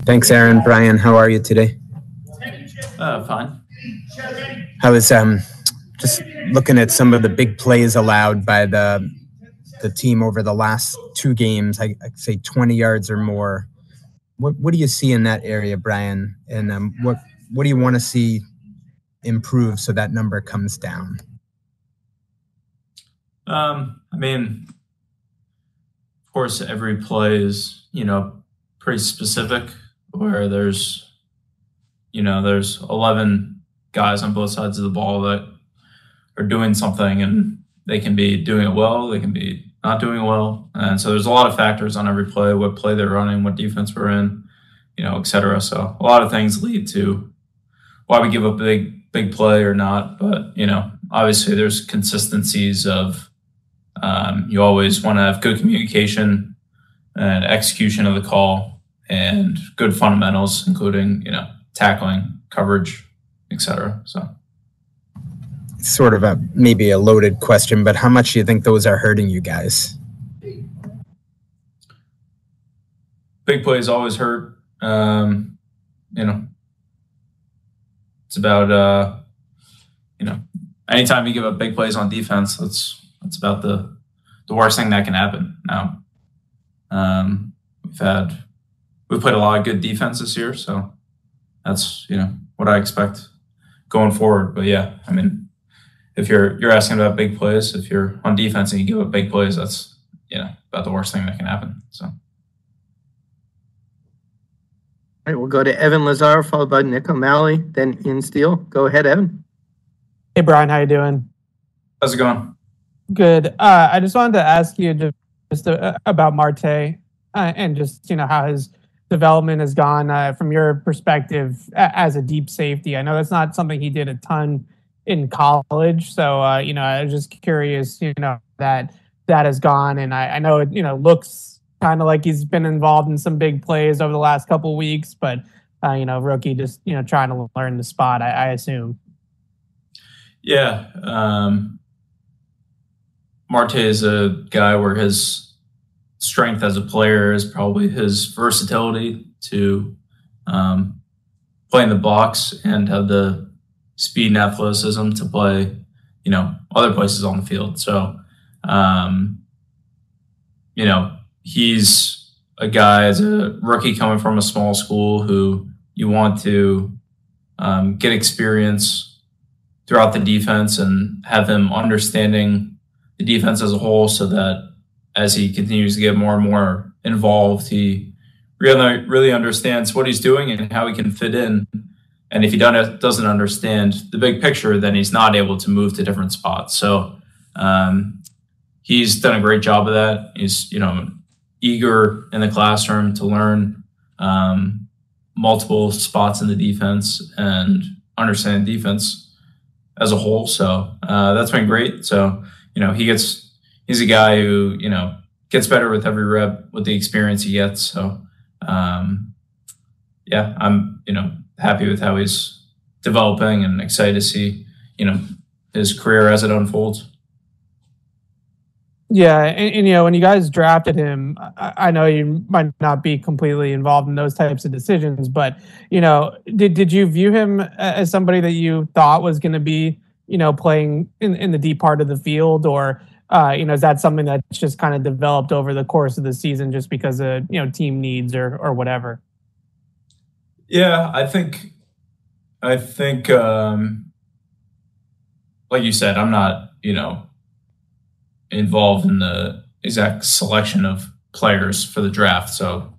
Thanks, Aaron. Brian, how are you today? Uh, fine. I was um, just looking at some of the big plays allowed by the the team over the last two games. I, I'd say 20 yards or more. What what do you see in that area, Brian? And um, what what do you want to see improve so that number comes down? Um, I mean, of course, every play is you know pretty specific. Where there's you know there's 11 guys on both sides of the ball that are doing something, and they can be doing it well, they can be not doing well, and so there's a lot of factors on every play, what play they're running, what defense we're in, you know, et cetera. So a lot of things lead to why we give up a big big play or not. But you know, obviously there's consistencies of um, you always want to have good communication and execution of the call and good fundamentals, including you know tackling, coverage, etc. So Sort of a maybe a loaded question, but how much do you think those are hurting you guys? big plays always hurt. Um, you know, it's about uh, you know, anytime you give up big plays on defense, that's that's about the the worst thing that can happen. Now, um, we've had we've played a lot of good defense this year, so that's you know what I expect going forward. But yeah, I mean, if you're you're asking about big plays, if you're on defense and you give up big plays, that's you know about the worst thing that can happen. So. All right, we'll go to Evan Lazar, followed by Nick O'Malley, then Ian Steele. Go ahead, Evan. Hey Brian, how you doing? How's it going? Good. Uh, I just wanted to ask you just, just uh, about Marte uh, and just you know how his development has gone uh, from your perspective as a deep safety. I know that's not something he did a ton in college, so uh, you know I was just curious, you know that that has gone, and I, I know it you know looks kind of like he's been involved in some big plays over the last couple weeks, but uh, you know rookie just you know trying to learn the spot. I, I assume. Yeah. Um, Marte is a guy where his strength as a player is probably his versatility to um, play in the box and have the speed and athleticism to play, you know, other places on the field. So, um, you know, he's a guy as a rookie coming from a small school who you want to um, get experience throughout the defense and have him understanding the defense as a whole so that as he continues to get more and more involved, he really really understands what he's doing and how he can fit in. And if he doesn't understand the big picture, then he's not able to move to different spots. So um, he's done a great job of that. He's you know eager in the classroom to learn um, multiple spots in the defense and understand defense as a whole. So uh, that's been great. So you know he gets he's a guy who you know gets better with every rep with the experience he gets. So um, yeah, I'm you know happy with how he's developing and excited to see you know his career as it unfolds. Yeah, and, and, you know when you guys drafted him, I, I, know you might not be completely involved in those types of decisions, but you know, did did you view him as somebody that you thought was going to be you know playing in in the deep part of the field, or you know is that something that's just kind of developed over the course of the season just because of you know team needs or or whatever? Yeah, I think I think um, like you said, I'm not you know involved in the exact selection of players for the draft. So,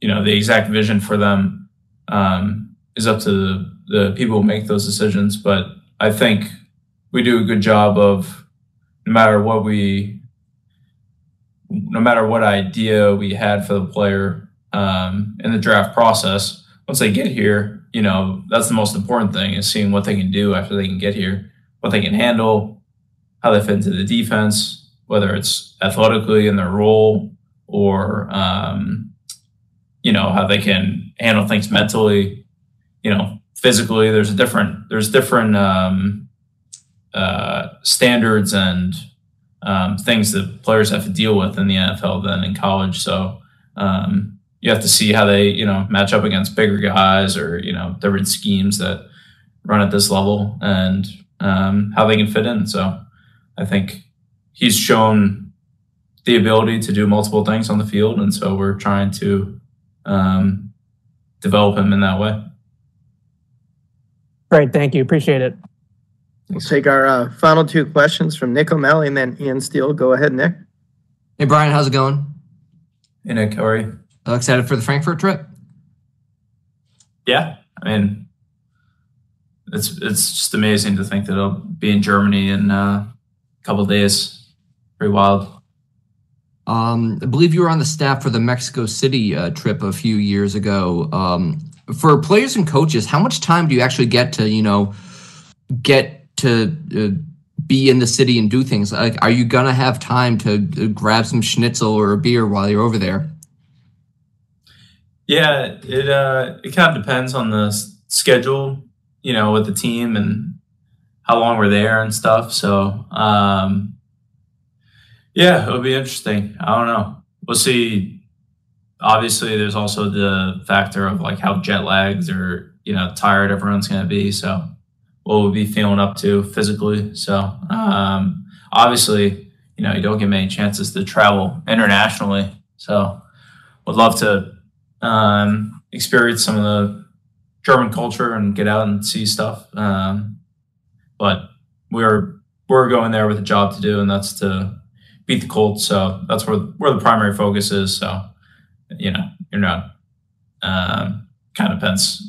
you know, the exact vision for them um, is up to the, the people who make those decisions. But I think we do a good job of no matter what we, no matter what idea we had for the player um, in the draft process, once they get here, you know, that's the most important thing is seeing what they can do after they can get here, what they can handle, how they fit into the defense, whether it's athletically in their role or um, you know how they can handle things mentally you know physically. There's a different there's different um, uh, standards and um, things that players have to deal with in the NFL than in college so um, you have to see how they you know match up against bigger guys or you know different schemes that run at this level and um, how they can fit in. So I think he's shown the ability to do multiple things on the field, and so we're trying to um, develop him in that way. Great, thank you. Appreciate it. We'll take our uh, final two questions from Nick O'Malley and then Ian Steele. Go ahead, Nick. Hey, Brian, how's it going? Hey Nick, how are you? Uh, excited for the Frankfurt trip? Yeah, I mean, it's it's just amazing to think that I'll be in Germany in uh, a couple days. Pretty wild. Um, I believe you were on the staff for the Mexico City uh, trip a few years ago. Um, for players and coaches, how much time do you actually get to, you know, get to uh, be in the city and do things? Like, are you gonna have time to uh, grab some schnitzel or a beer while you're over there? Yeah, it uh, it kind of depends on the schedule, you know, with the team and how long we're there and stuff. So, um, yeah, it'll be interesting. I don't know. We'll see. Obviously, there's also the factor of like how jet lags or you know tired everyone's going to be. So, what we'll be feeling up to physically. So, um, obviously, you know, you don't get many chances to travel internationally. So, would love to um, experience some of the German culture and get out and see stuff. Um, but we're we're going there with a job to do, and that's to beat the Colts. So that's where where the primary focus is. So you know, you're not um, kind of depends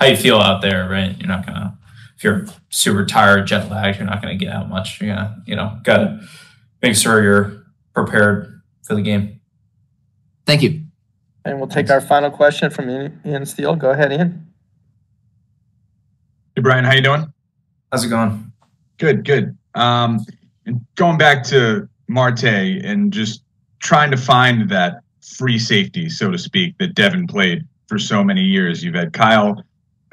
how you feel out there, right? You're not gonna if you're super tired, jet lagged, you're not gonna get out much. You're gonna you know gotta make sure you're prepared for the game. Thank you. And we'll take our final question from Ian Ian Steele. Go ahead, Ian. Hey Brian, how you doing? How's it going? Good, good. Um, and going back to Marte and just trying to find that free safety, so to speak, that Devin played for so many years. You've had Kyle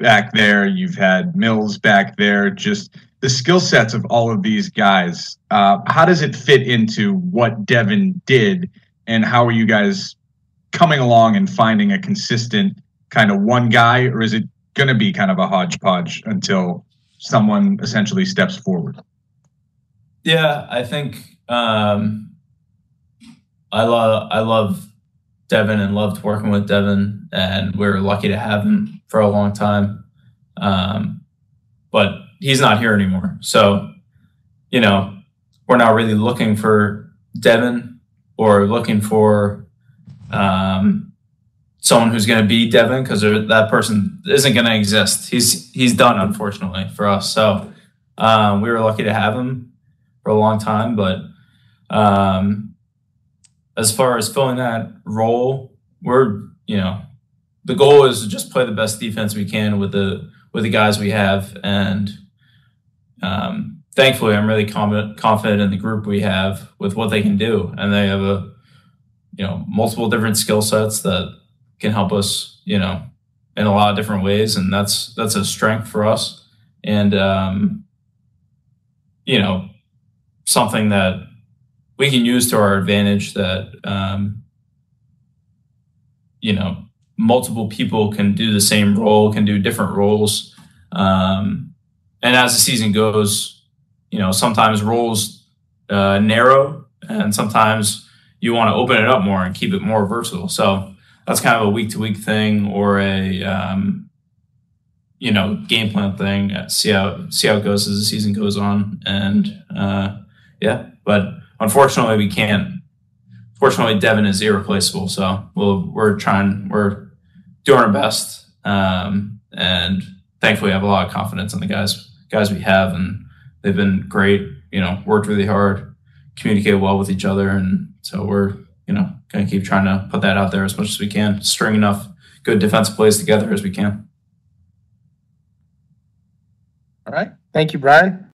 back there, you've had Mills back there. Just the skill sets of all of these guys. Uh, how does it fit into what Devin did, and how are you guys coming along and finding a consistent kind of one guy, or is it going to be kind of a hodgepodge until someone essentially steps forward. Yeah, I think um, I love I love Devin and loved working with Devin, and we are lucky to have him for a long time. Um, but he's not here anymore, so you know we're not really looking for Devin or looking for um, someone who's going to be Devin because that person isn't going to exist. He's he's done, unfortunately, for us. So um, we were lucky to have him for a long time. But um, as far as filling that role, we're you know the goal is to just play the best defense we can with the with the guys we have, and um, thankfully, I'm really confident confident in the group we have with what they can do, and they have a you know multiple different skill sets that can help us, you know, in a lot of different ways, and that's that's a strength for us, and um, you know, something that we can use to our advantage. That um, you know, multiple people can do the same role, can do different roles, um, and as the season goes, you know, sometimes roles uh, narrow, and sometimes you want to open it up more and keep it more versatile. So that's kind of a week to week thing or a um, you know game plan thing. See how see how it goes as the season goes on, and uh, yeah. But unfortunately, we can't. Fortunately, Devin is irreplaceable, so we'll, we're trying. We're doing our best, um, and thankfully, I have a lot of confidence in the guys guys we have, and they've been great. You know, worked really hard, communicate well with each other, and so we're you know, going to keep trying to put that out there as much as we can, string enough good defensive plays together as we can. All right. Thank you, Brian.